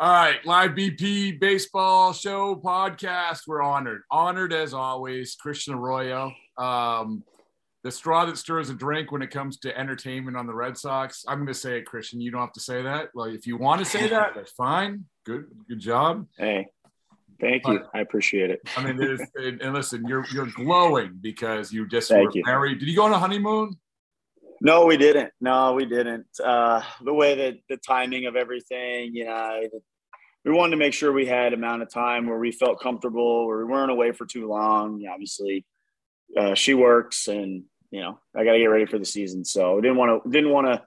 All right, live BP baseball show podcast. We're honored, honored as always. Christian Arroyo, um, the straw that stirs a drink when it comes to entertainment on the Red Sox. I'm going to say it, Christian. You don't have to say that. Well, if you want to say that, that's fine. Good, good job. Hey, thank you. I appreciate it. I mean, it is, and listen, you're you're glowing because you just thank were you. married. Did you go on a honeymoon? No, we didn't. No, we didn't. Uh, the way that the timing of everything, you know, we wanted to make sure we had amount of time where we felt comfortable, where we weren't away for too long. Obviously, uh, she works, and you know, I got to get ready for the season, so we didn't want to didn't want to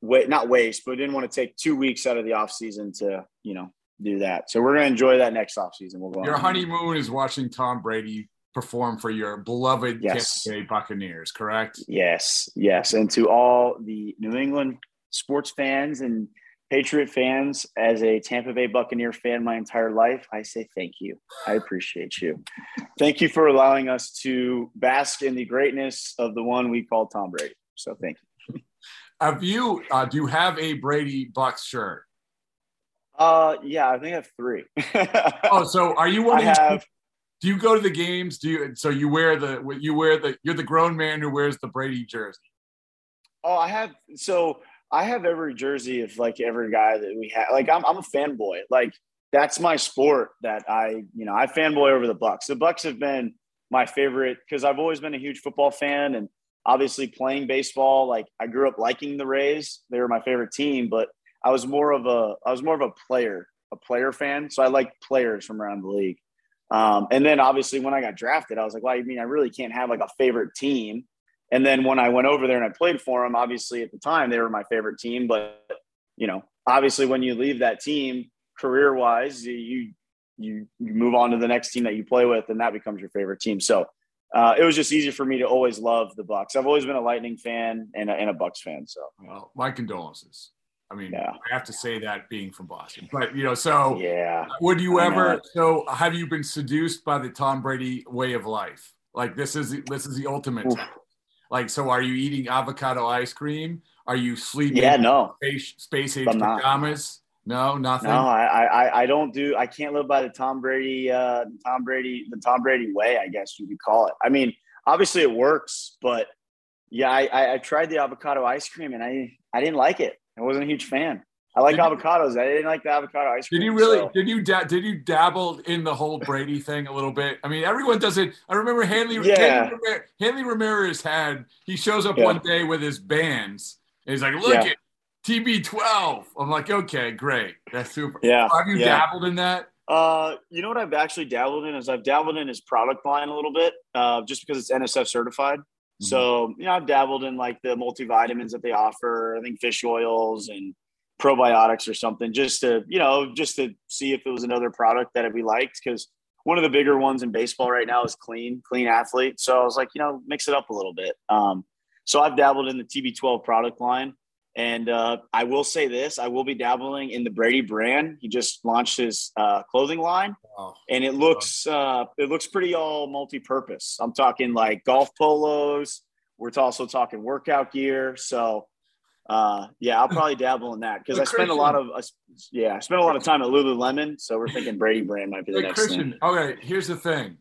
wait, not waste, but didn't want to take two weeks out of the off season to you know do that. So we're gonna enjoy that next off season. We'll go. Your honeymoon is watching Tom Brady perform for your beloved yes. Tampa Bay Buccaneers, correct? Yes, yes. And to all the New England sports fans and Patriot fans, as a Tampa Bay Buccaneer fan my entire life, I say thank you. I appreciate you. Thank you for allowing us to bask in the greatness of the one we call Tom Brady. So thank you. Have you, uh, do you have a Brady Bucks shirt? Uh, yeah, I think I have three. oh, so are you one of? Have, do you go to the games? Do you so you wear the you wear the you're the grown man who wears the Brady jersey? Oh, I have so I have every jersey of like every guy that we have. Like I'm I'm a fanboy. Like that's my sport that I, you know, I fanboy over the Bucks. The Bucks have been my favorite because I've always been a huge football fan and obviously playing baseball. Like I grew up liking the Rays. They were my favorite team, but I was more of a I was more of a player, a player fan. So I like players from around the league. Um, and then obviously when I got drafted, I was like, well, I mean, I really can't have like a favorite team. And then when I went over there and I played for them, obviously at the time they were my favorite team. But you know, obviously when you leave that team career wise, you you you move on to the next team that you play with, and that becomes your favorite team. So uh, it was just easy for me to always love the Bucks. I've always been a Lightning fan and a, and a Bucks fan. So well, my condolences. I mean, yeah. I have to say that being from Boston, but you know, so yeah. Would you ever? So have you been seduced by the Tom Brady way of life? Like this is this is the ultimate. Like, so are you eating avocado ice cream? Are you sleeping? Yeah, no. Space, space age pajamas? No, nothing. No, I, I, I don't do. I can't live by the Tom Brady, uh, Tom Brady, the Tom Brady way. I guess you could call it. I mean, obviously it works, but yeah, I, I, I tried the avocado ice cream and I, I didn't like it. I wasn't a huge fan. I like did avocados. You, I didn't like the avocado ice cream. Did you really? So. Did you da- did you dabble in the whole Brady thing a little bit? I mean, everyone does it. I remember Hanley. Yeah. Hanley, Hanley Ramirez had. He shows up yeah. one day with his bands. And he's like, "Look yeah. at TB12." I'm like, "Okay, great. That's super." Yeah. Have you yeah. dabbled in that? Uh, you know what I've actually dabbled in is I've dabbled in his product line a little bit, uh, just because it's NSF certified. Mm-hmm. So, you know, I've dabbled in like the multivitamins that they offer, I think fish oils and probiotics or something, just to, you know, just to see if it was another product that we liked. Cause one of the bigger ones in baseball right now is clean, clean athlete. So I was like, you know, mix it up a little bit. Um, so I've dabbled in the TB12 product line. And uh, I will say this: I will be dabbling in the Brady brand. He just launched his uh, clothing line, and it looks uh, it looks pretty all multi-purpose. I'm talking like golf polos. We're also talking workout gear. So, uh, yeah, I'll probably dabble in that because I spend a lot of yeah, I spent a lot of time at Lululemon. So we're thinking Brady brand might be the next Christian, thing. Okay, here's the thing: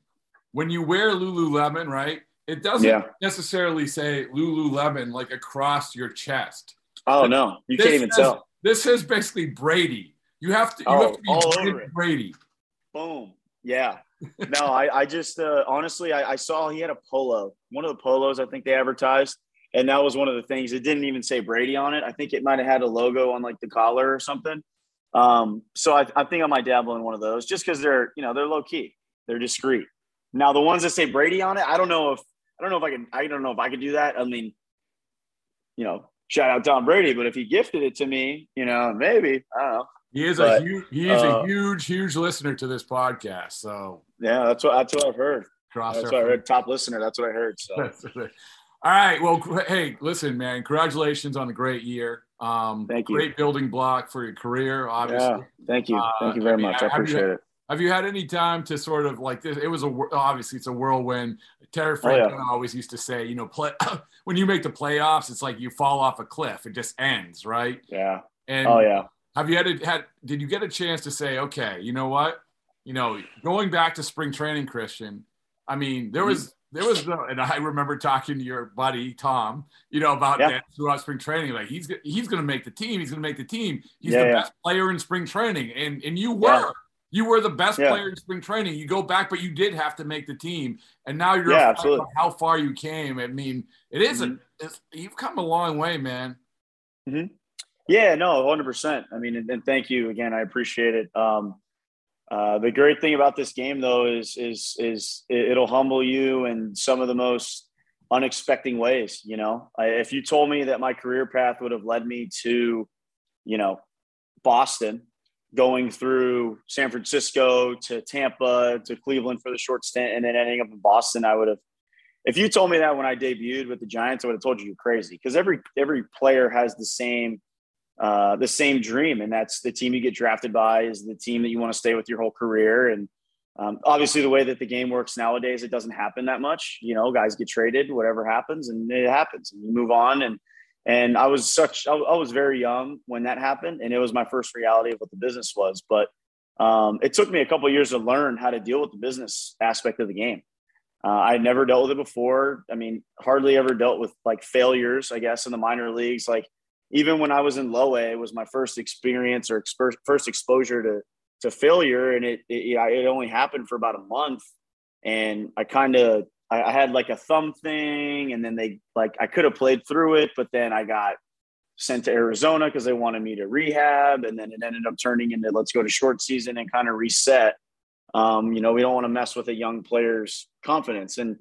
when you wear Lululemon, right? It doesn't yeah. necessarily say Lululemon like across your chest Oh no, you this can't even has, tell. This is basically Brady. You have to. You oh, have to be all over it. Brady. Boom. Yeah. no, I, I just uh, honestly, I, I saw he had a polo, one of the polos I think they advertised, and that was one of the things. It didn't even say Brady on it. I think it might have had a logo on like the collar or something. Um, so I, I think I might dabble in one of those just because they're, you know, they're low key, they're discreet. Now the ones that say Brady on it, I don't know if I don't know if I can. I don't know if I could do that. I mean, you know, shout out Tom Brady, but if he gifted it to me, you know, maybe I don't know. He is but, a huge, he is uh, a huge, huge listener to this podcast. So yeah, that's what that's what I've heard. Cross that's what I heard. Top listener. That's what I heard. So. All right. Well, hey, listen, man. Congratulations on a great year. Um, thank you. Great building block for your career, obviously. Yeah, thank you. Thank you very uh, I mean, much. I appreciate you, it. Have you had any time to sort of like this? It was a obviously it's a whirlwind. Terry Francona oh, yeah. always used to say, you know, play when you make the playoffs, it's like you fall off a cliff. It just ends, right? Yeah. And oh yeah. have you had, a, had did you get a chance to say, okay, you know what, you know, going back to spring training, Christian? I mean, there was there was no, and I remember talking to your buddy Tom, you know, about yeah. that throughout spring training. Like he's he's going to make the team. He's going to make the team. He's yeah, the yeah. best player in spring training, and and you were. You were the best player in spring training. You go back, but you did have to make the team, and now you're yeah, absolutely. how far you came. I mean, it isn't. Mm-hmm. you've come a long way, man. Mm-hmm. Yeah, no, hundred percent. I mean, and, and, thank you again. I appreciate it. Um, uh, the great thing about this game, though, is is is it'll humble you in some of the most unexpected ways. You know, I, if you told me that my career path would have led me to, you know, Boston, going through San Francisco to Tampa to Cleveland for the short stint, and then ending up in Boston, I would have. If you told me that when I debuted with the Giants, I would have told you you're crazy because every every player has the same uh, the same dream, and that's the team you get drafted by is the team that you want to stay with your whole career. And um, obviously, the way that the game works nowadays, it doesn't happen that much. You know, guys get traded, whatever happens, and it happens, and you move on. And and I was such I, was very young when that happened, and it was my first reality of what the business was. But um, it took me a couple years to learn how to deal with the business aspect of the game. Uh, I had never dealt with it before. I mean, hardly ever dealt with like failures, I guess, in the minor leagues. Like even when I was in low A, it was my first experience or first exposure to to failure, and it it, it only happened for about a month, and I kind of I, I, had like a thumb thing, and then they like I could have played through it, but then I got sent to Arizona because they wanted me to rehab, and then it ended up turning into let's go to short season and kind of reset. Um, you know, we don't want to mess with a young player's confidence, and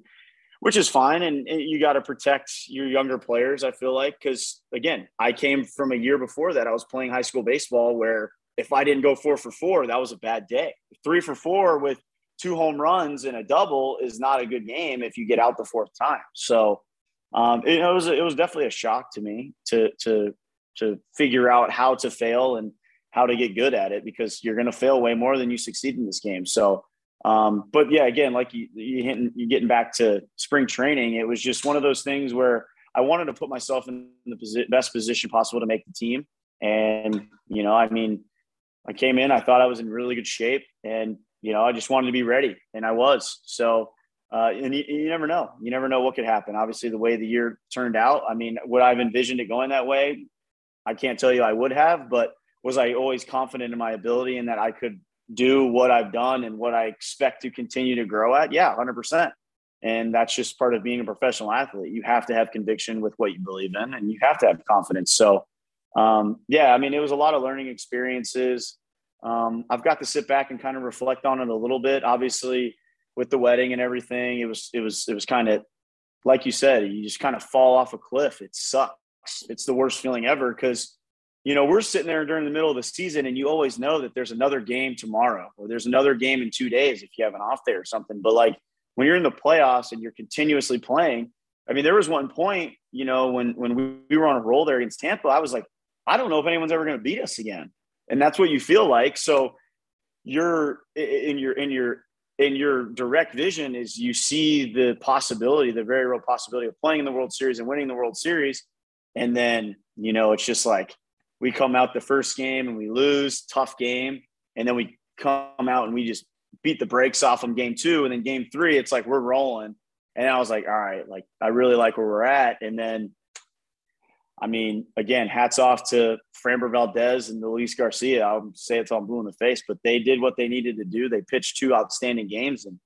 which is fine. And, you got to protect your younger players, I feel like, because again, I came from a year before that. I was playing high school baseball where if I didn't go four for four, that was a bad day. Three for four with two home runs and a double is not a good game if you get out the fourth time. So um, it, it was it was definitely a shock to me to to to figure out how to fail and how to get good at it because you're going to fail way more than you succeed in this game. So um, but yeah, again, like you, you hitting, you getting back to spring training, it was just one of those things where I wanted to put myself in the posi- best position possible to make the team. And, you know, I mean, I came in, I thought I was in really good shape and, you know, I just wanted to be ready and I was. So, uh, and you, you never know, you never know what could happen. Obviously the way the year turned out, I mean, would I've envisioned it going that way? I can't tell you I would have, but was I always confident in my ability and that I could do what I've done and what I expect to continue to grow at? Yeah, 100%. And that's just part of being a professional athlete. You have to have conviction with what you believe in and you have to have confidence. So, um, yeah, I mean, it was a lot of learning experiences. Um, I've got to sit back and kind of reflect on it a little bit. Obviously, with the wedding and everything, it was, it was, it was kind of like you said, you just kind of fall off a cliff. It sucks. It's the worst feeling ever because you know, we're sitting there during the middle of the season and you always know that there's another game tomorrow or there's another game in two days if you have an off day or something. But like when you're in the playoffs and you're continuously playing, I mean, there was one point, you know, when when we, we were on a roll there against Tampa, I was like, I don't know if anyone's ever going to beat us again. And that's what you feel like. So you're in your in your in your direct vision is you see the possibility, the very real possibility of playing in the World Series and winning the World Series. And then, you know, it's just like we come out the first game and we lose, tough game, and then we come out and we just beat the brakes off them game two, and then game three, it's like we're rolling. And I was like, all right, like I really like where we're at. And then, I mean, again, hats off to Framber Valdez and Luis Garcia. I'll say it's all blue in the face, but they did what they needed to do. They pitched two outstanding games and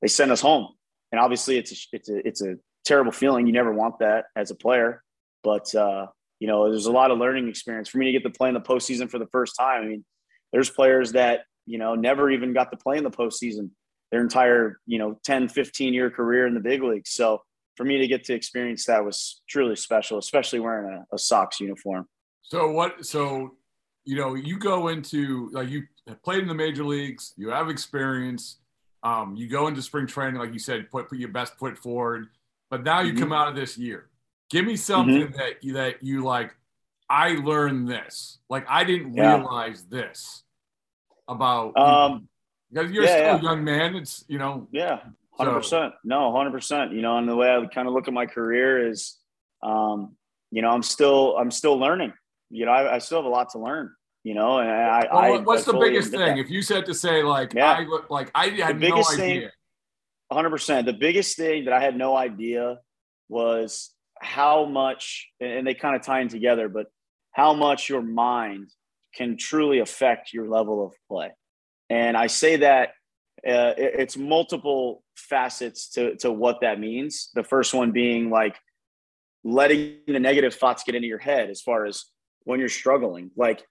they sent us home. And obviously, it's a, it's a it's a terrible feeling. You never want that as a player, but uh, you know, there's a lot of learning experience for me to get to play in the postseason for the first time. I mean, there's players that, you know, never even got to play in the postseason their entire, you know, 10, 15 year career in the big leagues. So for me to get to experience that was truly special, especially wearing a, a Sox uniform. So what, so, you know, you go into like you played in the major leagues, you have experience, um, you go into spring training, like you said, put, put your best foot forward, but now you mm-hmm. come out of this year Give me something mm-hmm. that you, that you like. I learned this. Like I didn't yeah. realize this about. Um, because you're yeah, still yeah. a young man. It's you know. Yeah, hundred so. percent. No, hundred percent. You know, and the way I kind of look at my career is, um, you know, I'm still I'm still learning. you know, I, I still have a lot to learn. You know, and I. Well, I what's I the biggest thing? That. If you said to say like, yeah. I like I had no idea. Thing, 100%. The biggest thing that I had no idea was how much, and they kind of tie in together, but how much your mind can truly affect your level of play. And I say that uh, it's multiple facets to, to what that means. The first one being like letting the negative thoughts get into your head as far as when you're struggling. Like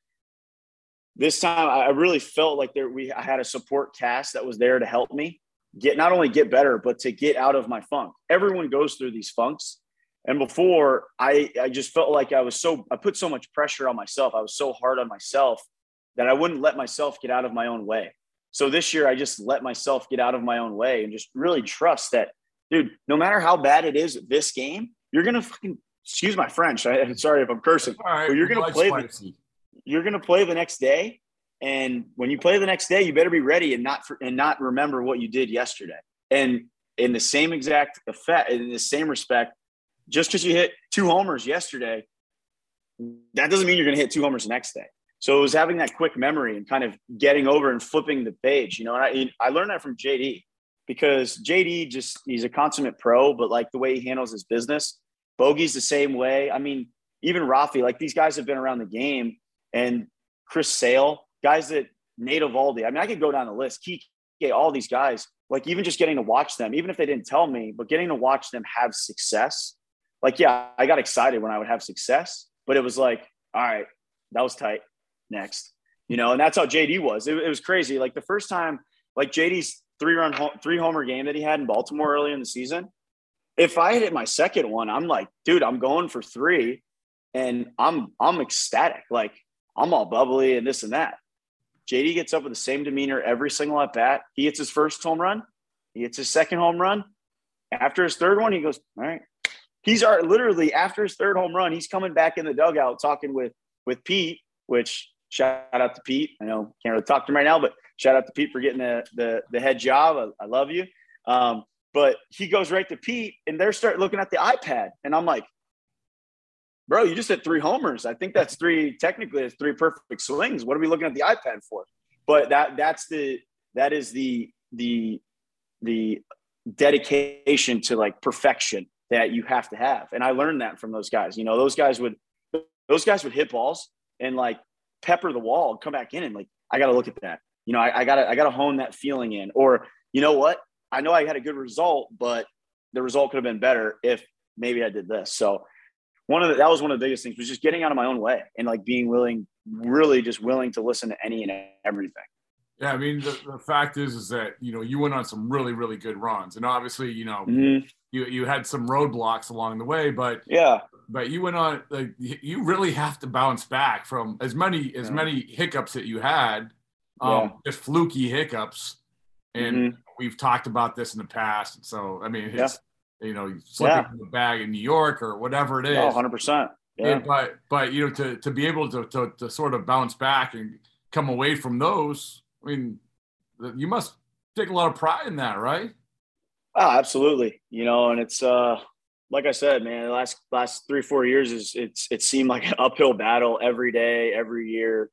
this time, I really felt like there we I had a support cast that was there to help me get not only get better, but to get out of my funk. Everyone goes through these funks. And before I, I just felt like I was so, I put so much pressure on myself. I was so hard on myself that I wouldn't let myself get out of my own way. So this year, I just let myself get out of my own way and just really trust that, dude, no matter how bad it is this game, you're going to fucking, excuse my French. I, am sorry if I'm cursing, right, but you're going to play, the, you're going to play the next day and when you play the next day, you better be ready and not for, and not remember what you did yesterday. And in the same exact effect, in the same respect, just because you hit two homers yesterday, that doesn't mean you're going to hit two homers the next day. So it was having that quick memory and kind of getting over and flipping the page, you know. And I I learned that from JD because JD just he's a consummate pro, but like the way he handles his business, Bogey's the same way. I mean, even Rafi, like these guys have been around the game, and Chris Sale, guys that Nate Eovaldi. I mean, I could go down the list. Kike, all these guys. Like even just getting to watch them, even if they didn't tell me, but getting to watch them have success. Like, yeah, I got excited when I would have success, but it was like, all right, that was tight. Next, you know, and that's how JD was. It, it was crazy. Like the first time, like JD's three run home, three homer game that he had in Baltimore early in the season. If I hit my second one, I'm like, dude, I'm going for three, and I'm I'm ecstatic. Like I'm all bubbly and this and that. JD gets up with the same demeanor every single at bat. He hits his first home run. He hits his second home run. After his third one, he goes, All right. He's our, literally after his third home run, he's coming back in the dugout talking with with Pete, which shout out to Pete. I know can't really talk to him right now, but shout out to Pete for getting the the, the head job. I, I love you. Um, but he goes right to Pete, and they're start looking at the iPad, and I'm like, bro, you just hit three homers. I think that's three. Technically, it's three perfect swings. What are we looking at the iPad for? But that that's the that is the the the dedication to like perfection that you have to have. And I learned that from those guys. You know, those guys would those guys would hit balls and like pepper the wall and come back in and like I got to look at that. You know, I, I gotta I gotta hone that feeling in. Or you know what? I know I had a good result, but the result could have been better if maybe I did this. So one of the, that was one of the biggest things was just getting out of my own way and like being willing, really just willing to listen to any and everything. Yeah, I mean the, the fact is is that you know you went on some really really good runs, and obviously you know mm-hmm. You you had some roadblocks along the way, but yeah, but you went on like you really have to bounce back from as many as yeah. many hiccups that you had, um, yeah. just fluky hiccups, and mm-hmm. we've talked about this in the past. So I mean, it's you know, slipping yeah. the bag in New York or whatever it is. Oh, 100%. Yeah. And, but, but, you know, to, to be able to, to, to sort of bounce back and come away from those, I mean, you must take a lot of pride in that, right? Oh, absolutely. You know, and it's, uh, like I said, man, the last last three four years is it's it seemed like an uphill battle every day, every year.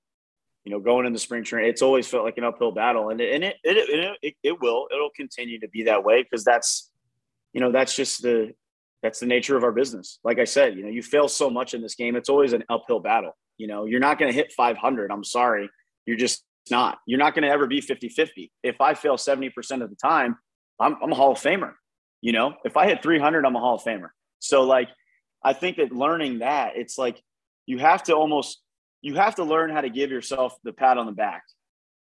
You know, going into the spring training, it's always felt like an uphill battle, and it, and it it, it, it will it'll continue to be that way because that's you know, that's just the that's the nature of our business. Like I said, you know, you fail so much in this game, it's always an uphill battle. You know, you're not going to hit 500. I'm sorry. You're just not. You're not going to ever be 50 50. If I fail 70% of the time, I'm, I'm a Hall of Famer. You know, if I hit 300, I'm a Hall of Famer. So, like, I think that learning that, it's like you have to almost, you have to learn how to give yourself the pat on the back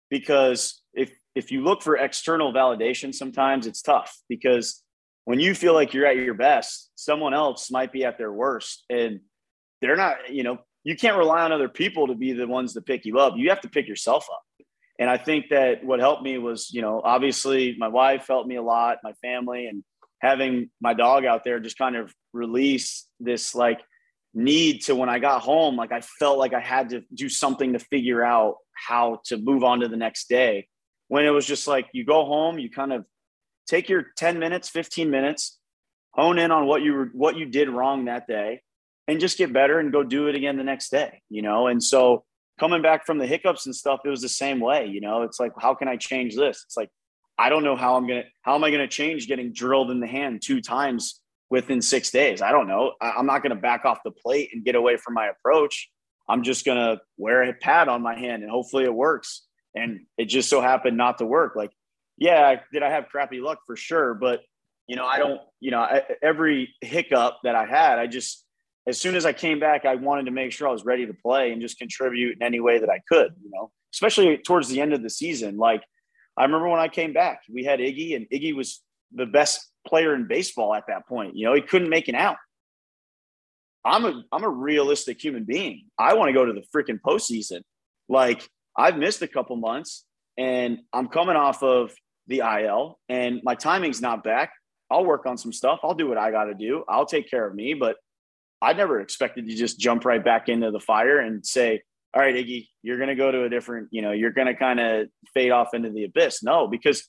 because if, if you look for external validation, sometimes it's tough because when you feel like you're at your best, someone else might be at their worst. And they're not, you know, you can't rely on other people to be the ones to pick you up. You have to pick yourself up. And I think that what helped me was, you know, obviously my wife helped me a lot, my family, and having my dog out there just kind of release this like need to when I got home, like I felt like I had to do something to figure out how to move on to the next day. When it was just like you go home, you kind of take your 10 minutes, 15 minutes, hone in on what you were, what you did wrong that day, and just get better and go do it again the next day, you know? And so coming back from the hiccups and stuff, it was the same way, you know? It's like, how can I change this? It's like, I don't know how I'm going to, how am I going to change getting drilled in the hand two times within six days? I don't know. I, I'm not going to back off the plate and get away from my approach. I'm just going to wear a pad on my hand and hopefully it works. And it just so happened not to work. Like, yeah, did I have crappy luck for sure? But, you know, I don't, you know, I, every hiccup that I had, I just, as soon as I came back, I wanted to make sure I was ready to play and just contribute in any way that I could, you know, especially towards the end of the season. Like, I remember when I came back, we had Iggy, and Iggy was the best player in baseball at that point. You know, he couldn't make an out. I'm a I'm a realistic human being. I want to go to the freaking postseason. Like I've missed a couple months, and I'm coming off of the IL, and my timing's not back. I'll work on some stuff. I'll do what I got to do. I'll take care of me. But I never expected to just jump right back into the fire and say, all right, Iggy, you're going to go to a different, you know, you're going to kind of fade off into the abyss. No, because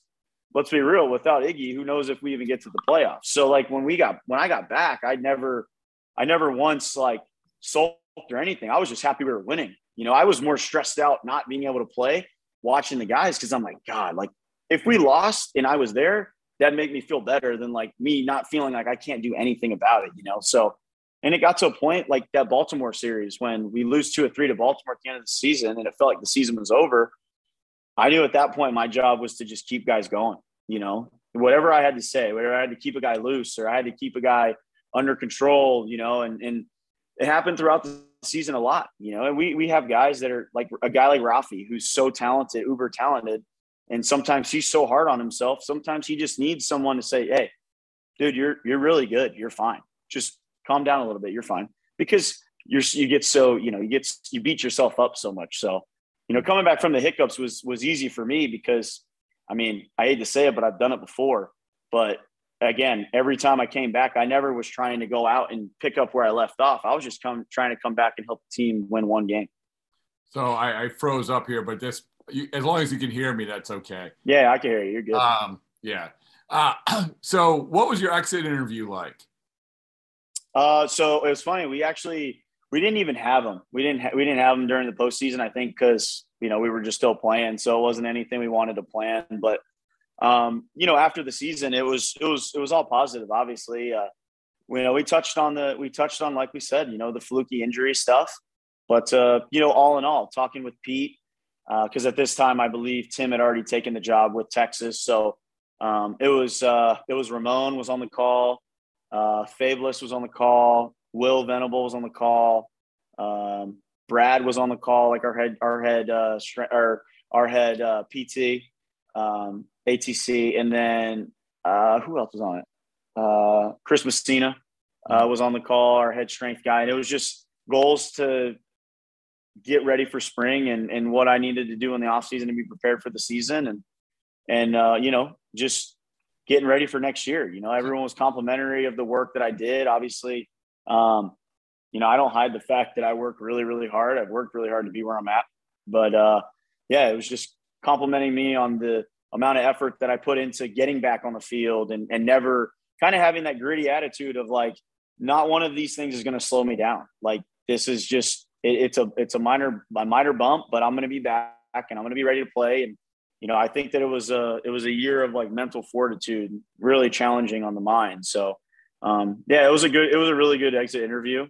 let's be real, without Iggy, who knows if we even get to the playoffs? So like when we got, when I got back, I never, I never once like sulked or anything. I was just happy we were winning. You know, I was more stressed out not being able to play, watching the guys because I'm like, God, like if we lost and I was there, that'd make me feel better than like me not feeling like I can't do anything about it, you know? So and it got to a point like that Baltimore series when we lose two or three to Baltimore at the end of the season and it felt like the season was over. I knew at that point my job was to just keep guys going, you know, whatever I had to say, whether I had to keep a guy loose or I had to keep a guy under control, you know, and, and it happened throughout the season a lot, you know, and we, we have guys that are like a guy like Rafi, who's so talented, uber talented. And sometimes he's so hard on himself. Sometimes he just needs someone to say, Hey, dude, you're, you're really good. You're fine. Just calm down a little bit. You're fine because you're you get so you know you get you beat yourself up so much. So you know coming back from the hiccups was was easy for me because I mean I hate to say it, but I've done it before. But again, every time I came back, I never was trying to go out and pick up where I left off. I was just come trying to come back and help the team win one game. So I, I froze up here, but this you, as long as you can hear me, that's okay. Yeah, I can hear you. You're good. Um, yeah. Uh, so what was your exit interview like? Uh, so it was funny. We actually we didn't even have them. We didn't ha- we didn't have them during the postseason. I think because you know we were just still playing, so it wasn't anything we wanted to plan. But um, you know, after the season, it was it was it was all positive. Obviously, uh, you know, we touched on the we touched on like we said, you know, the fluky injury stuff. But uh, you know, all in all, talking with Pete because uh, at this time I believe Tim had already taken the job with Texas, so um, it was uh, it was Ramon was on the call. Uh, Fabulous was on the call. Will Venable was on the call. Um, Brad was on the call, like our head, our head, uh, our our head uh, PT, um, ATC, and then uh, who else was on it? Uh, Chris Messina uh, was on the call, our head strength guy, and it was just goals to get ready for spring and and what I needed to do in the off season to be prepared for the season, and and uh, you know just getting ready for next year. You know, everyone was complimentary of the work that I did. Obviously, um, you know, I don't hide the fact that I work really, really hard. I've worked really hard to be where I'm at. But uh, yeah, it was just complimenting me on the amount of effort that I put into getting back on the field and, and never kind of having that gritty attitude of like, not one of these things is going to slow me down. Like this is just, it, it's a, it's a minor, a minor bump, but I'm going to be back and I'm going to be ready to play. And you know, I think that it was a it was a year of like mental fortitude, really challenging on the mind. So, um, yeah, it was a good, it was a really good exit interview.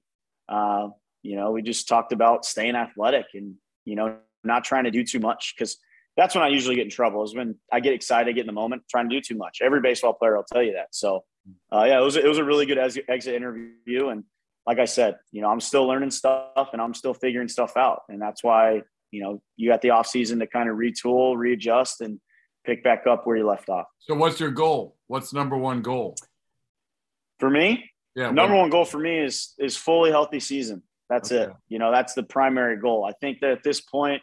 Uh, you know, we just talked about staying athletic and you know not trying to do too much because that's when I usually get in trouble. Is when I get excited, get in the moment, trying to do too much. Every baseball player will tell you that. So, uh, yeah, it was it was a really good exit interview, and like I said, you know, I'm still learning stuff and I'm still figuring stuff out, and that's why you know, you got the off season to kind of retool, readjust, and pick back up where you left off. So, what's your goal? What's number one goal for me? Yeah, number one goal for me is is fully healthy season. That's okay. it. You know, that's the primary goal. I think that at this point,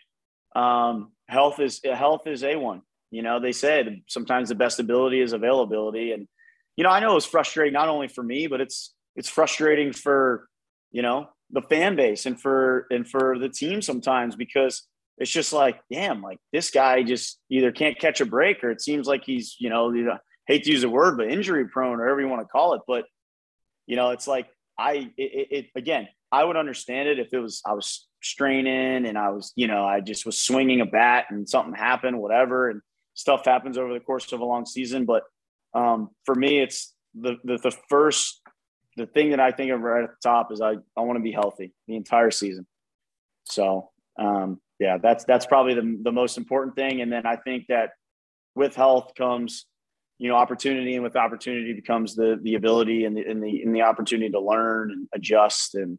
um, health is health is a one. You know, they say sometimes the best ability is availability, and you know, I know it's frustrating not only for me, but it's it's frustrating for you know the fan base and for and for the team sometimes because it's just like damn like this guy just either can't catch a break or it seems like he's you know, hate to use the word but injury prone or whatever you want to call it but you know it's like I it, it again, I would understand it if it was I was straining and I was, you know, I just was swinging a bat and something happened, whatever, and stuff happens over the course of a long season. But um, for me, it's the, the the first the thing that I think of right at the top is I I want to be healthy the entire season. So um, yeah, that's that's probably the the most important thing. And then I think that with health comes you know opportunity and with opportunity becomes the the ability and the and the, and the opportunity to learn and adjust and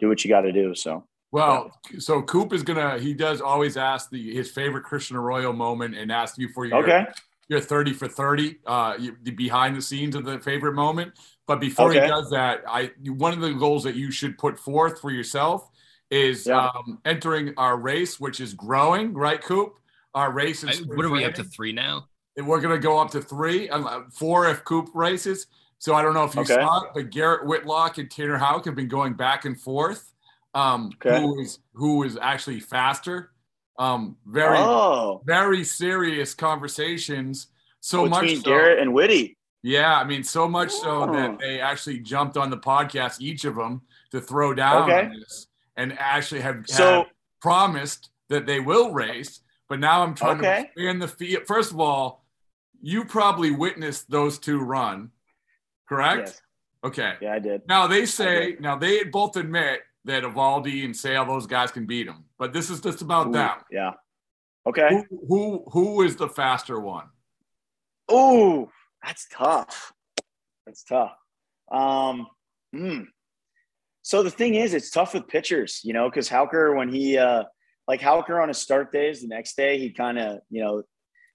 do what you got to do so well so coop is gonna he does always ask the his favorite christian arroyo moment and ask you for your okay your 30 for 30 uh the behind the scenes of the favorite moment but before okay. he does that i one of the goals that you should put forth for yourself is yeah. um, entering our race which is growing right coop our race is what are we up to three now and we're going to go up to three, uh, four if Coop races. So I don't know if you okay. saw it, but Garrett Whitlock and Tanner Houck have been going back and forth. Um, okay. Who is who is actually faster? Um, very oh. very serious conversations. So Between much so, Garrett and Whitty. Yeah, I mean, so much oh. so that oh. they actually jumped on the podcast, each of them, to throw down okay. on this, and actually have, so, have promised that they will race. But now I'm trying okay. to expand the field. First of all, you probably witnessed those two run, correct? Yes. Okay. Yeah, I did. Now they say now they both admit that Eovaldi and Sale those guys can beat them, but this is just about Ooh, them. Yeah. Okay. Who, who who is the faster one? Oh, that's tough. That's tough. Um, hmm. So the thing is, it's tough with pitchers, you know, because Hauker, when he uh like Hauker on his start days, the next day he kind of you know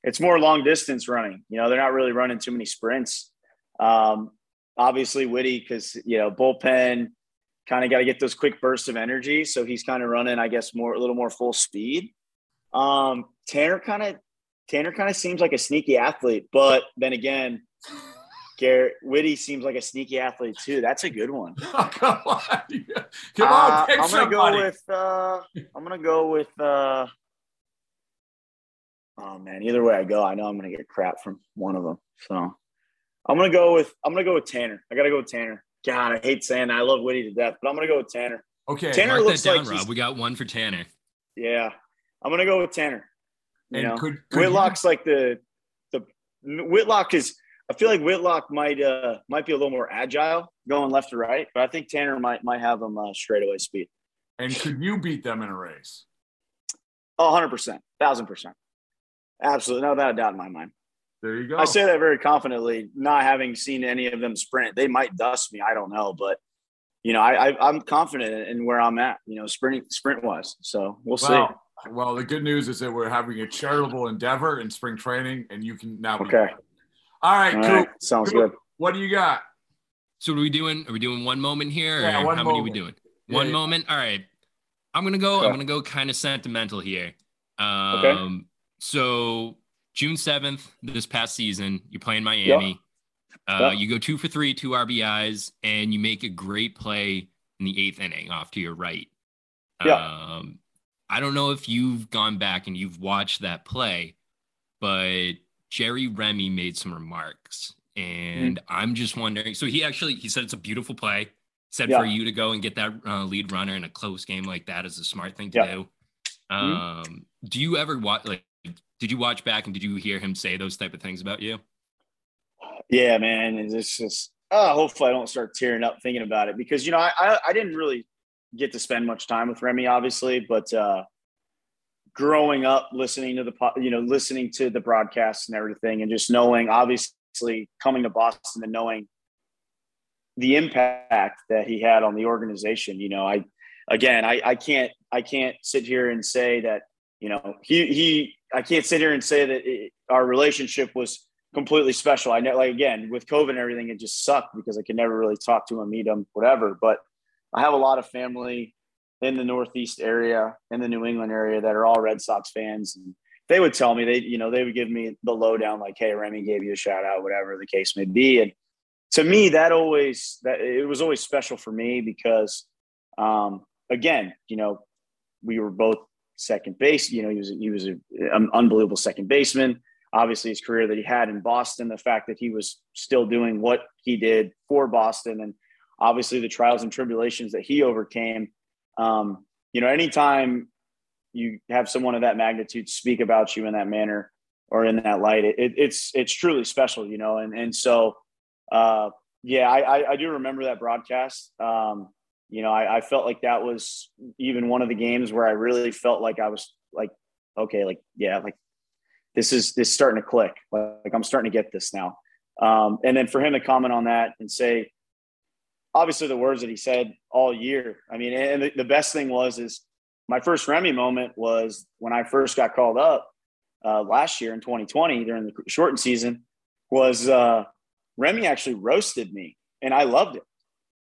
it's more long distance running. You know, they're not really running too many sprints. Um, obviously, Whitty, because, you know, bullpen kind of got to get those quick bursts of energy. So he's kind of running, I guess, more, a little more full speed. Um, Tanner kind of, Tanner kind of seems like a sneaky athlete, but then again, Garrett Whitty seems like a sneaky athlete too. That's a good one. Oh, come on, come on, uh, I'm gonna somebody. go with. Uh, I'm gonna go with. Uh, oh man, either way I go, I know I'm gonna get crap from one of them. So I'm gonna go with I'm gonna go with Tanner. I gotta go with Tanner. God, I hate saying that. I love Whitty to death, but I'm gonna go with Tanner. Okay, Tanner Mark looks down, like Rob. We got one for Tanner. Yeah, I'm gonna go with Tanner. You and know, could, could Whitlock's you... like the the Whitlock is. I feel like Whitlock might uh might be a little more agile going left to right, but I think Tanner might might have him uh, straightaway speed. And could you beat them in a race? Oh, 100 percent, thousand percent. Absolutely, no without a doubt in my mind. There you go. I say that very confidently, not having seen any of them sprint. They might dust me. I don't know, but you know, I, I am confident in where I'm at. You know, sprint sprint wise. So we'll well, see. Well, the good news is that we're having a charitable endeavor in spring training, and you can now. okay. All right, All cool. Right. Sounds cool. good. What do you got? So are we doing? Are we doing one moment here? Yeah, one how moment. many are we doing? Yeah, one yeah. moment. All right. I'm gonna go. Okay. I'm gonna go kind of sentimental here. Um, okay. So June 7th, this past season, you play in Miami. Yep. Uh, yep. You go two for three, two RBIs, and you make a great play in the eighth inning off to your right. Yeah. Um, I don't know if you've gone back and you've watched that play, but Jerry Remy made some remarks, and mm-hmm. I'm just wondering. So he actually he said it's a beautiful play. Said yeah. for you to go and get that uh, lead runner in a close game like that is a smart thing to yeah. do. Mm-hmm. Um, mm-hmm. Do you ever watch like did you watch back and did you hear him say those type of things about you? Yeah, man. It's just oh, hopefully I don't start tearing up thinking about it because you know I, I, I didn't really get to spend much time with Remy, obviously, but uh, growing up listening to the you know listening to the broadcasts and everything, and just knowing obviously coming to Boston and knowing the impact that he had on the organization. You know, I again I, I can't I can't sit here and say that you know he he I can't sit here and say that it, our relationship was completely special. I know, like again, with COVID and everything, it just sucked because I could never really talk to him, meet him, whatever. But I have a lot of family in the Northeast area, in the New England area, that are all Red Sox fans, and they would tell me they, you know, they would give me the lowdown, like, "Hey, Remy gave you a shout out, whatever the case may be." And to me, that always that it was always special for me because, um, again, you know, we were both second base. You know, he was he was a, an unbelievable second baseman. Obviously, his career that he had in Boston, the fact that he was still doing what he did for Boston, and obviously the trials and tribulations that he overcame. Um, you know, anytime you have someone of that magnitude speak about you in that manner or in that light, it, it's it's truly special, you know. And and so, uh, yeah, I, I, I do remember that broadcast. Um, you know, I, I felt like that was even one of the games where I really felt like I was like, okay, like yeah, like this is this is starting to click. Like, I'm starting to get this now. Um, and then for him to comment on that and say, obviously the words that he said all year. I mean, and the, the best thing was is my first Remy moment was when I first got called up uh, last year in 2020 during the shortened season. Was uh, Remy actually roasted me, and I loved it.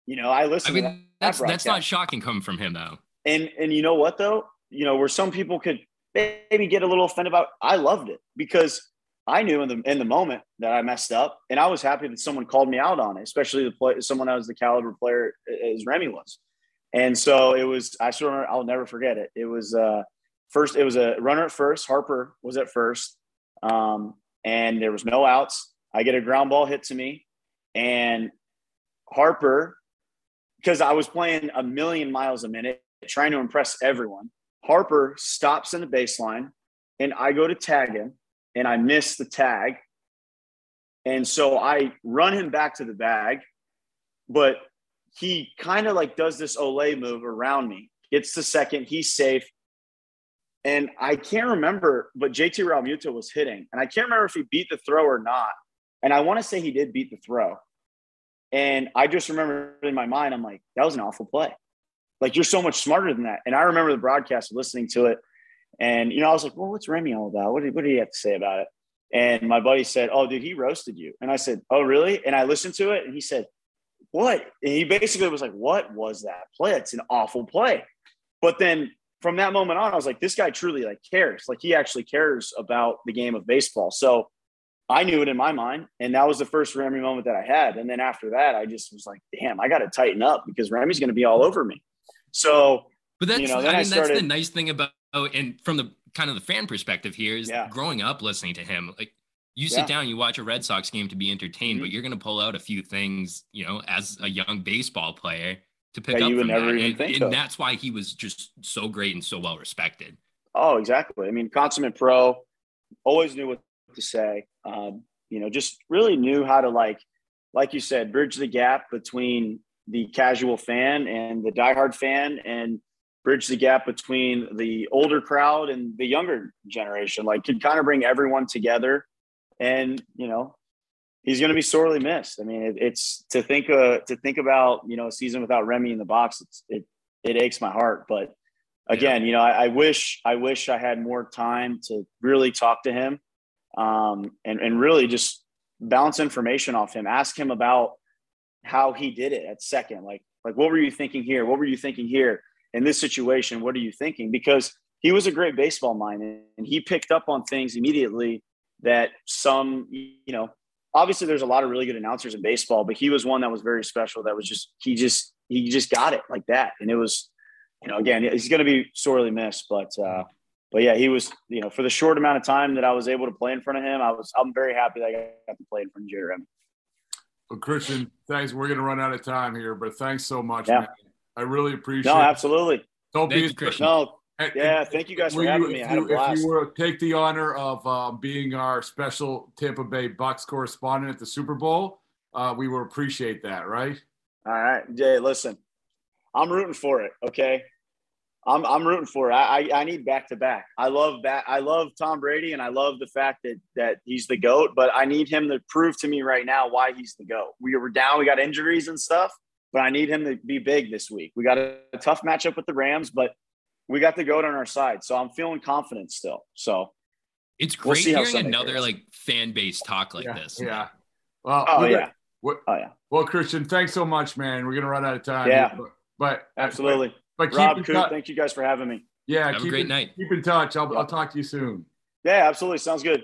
You know, I listened. I mean, that, that's that's not shocking coming from him though. And and you know what though, you know where some people could maybe get a little offended about. I loved it because I knew in the in the moment that I messed up, and I was happy that someone called me out on it, especially the play, someone that was the caliber player as Remy was. And so it was. I still remember. I'll never forget it. It was uh, first. It was a runner at first. Harper was at first, um, and there was no outs. I get a ground ball hit to me, and Harper, because I was playing a million miles a minute, trying to impress everyone. Harper stops in the baseline, and I go to tag him and I miss the tag. And so I run him back to the bag, but he kind of like does this Olay move around me, gets the second, he's safe. And I can't remember, but JT Realmuto was hitting. And I can't remember if he beat the throw or not. And I want to say he did beat the throw. And I just remember in my mind, I'm like, that was an awful play. Like, you're so much smarter than that. And I remember the broadcast listening to it and, you know, I was like, well, what's Remy all about? What did, what did he have to say about it? And my buddy said, oh, dude, he roasted you. And I said, oh, really? And I listened to it and he said, what? And he basically was like, what was that play? It's an awful play. But then from that moment on, I was like, this guy truly like cares. Like he actually cares about the game of baseball. So I knew it in my mind. And that was the first Remy moment that I had. And then after that, I just was like, damn, I got to tighten up because Remy's going to be all over me. So, but that's, you know, I mean, I started, that's the nice thing about oh, and from the kind of the fan perspective here is yeah. growing up listening to him, like you sit yeah. down, you watch a Red Sox game to be entertained, mm-hmm. but you're going to pull out a few things, you know, as a young baseball player to pick up You from that. And, and that's why he was just so great and so well respected. Oh, exactly. I mean, consummate pro, always knew what to say. Um, you know, just really knew how to like, like you said, bridge the gap between the casual fan and the diehard fan, and bridge the gap between the older crowd and the younger generation. Like, could kind of bring everyone together. And you know, he's going to be sorely missed. I mean, it, it's to think uh, to think about you know a season without Remy in the box. it it aches my heart. But again, yeah. you know, I, I, wish I wish I had more time to really talk to him, um, and and really just bounce information off him. Ask him about how he did it at second. Like like what were you thinking here? What were you thinking here? In this situation, what are you thinking? Because he was a great baseball mind and he picked up on things immediately that some, you know, obviously there's a lot of really good announcers in baseball, but he was one that was very special. That was just, he just, he just got it like that. And it was, you know, again, he's going to be sorely missed, but, uh, but yeah, he was, you know, for the short amount of time that I was able to play in front of him, I was, I'm very happy that I got to play in front of Jerry Well, Christian, thanks. We're going to run out of time here, but thanks so much. Yeah. Man. I really appreciate. No, absolutely. Don't thank be you, Christian. No, yeah, thank you guys for having you, me. I had a blast. If you were take the honor of uh, being our special Tampa Bay Bucks correspondent at the Super Bowl, uh, we will appreciate that, right? All right, Jay. Listen, I'm rooting for it. Okay, I'm I'm rooting for it. I I, I need back to back. I love that. I love Tom Brady, and I love the fact that that he's the goat. But I need him to prove to me right now why he's the goat. We were down. We got injuries and stuff but I need him to be big this week. We got a, a tough matchup with the Rams, but we got the goat on our side. So I'm feeling confident still. So it's great we'll hearing another goes. like fan base talk like yeah, this. Yeah. Well, oh yeah. What, oh yeah. Well, Christian, thanks so much, man. We're gonna run out of time. Yeah. But, but absolutely. But, but Rob, Coop, thank you guys for having me. Yeah. Have a great in, night. Keep in touch. I'll, yeah. I'll talk to you soon. Yeah, absolutely. Sounds good.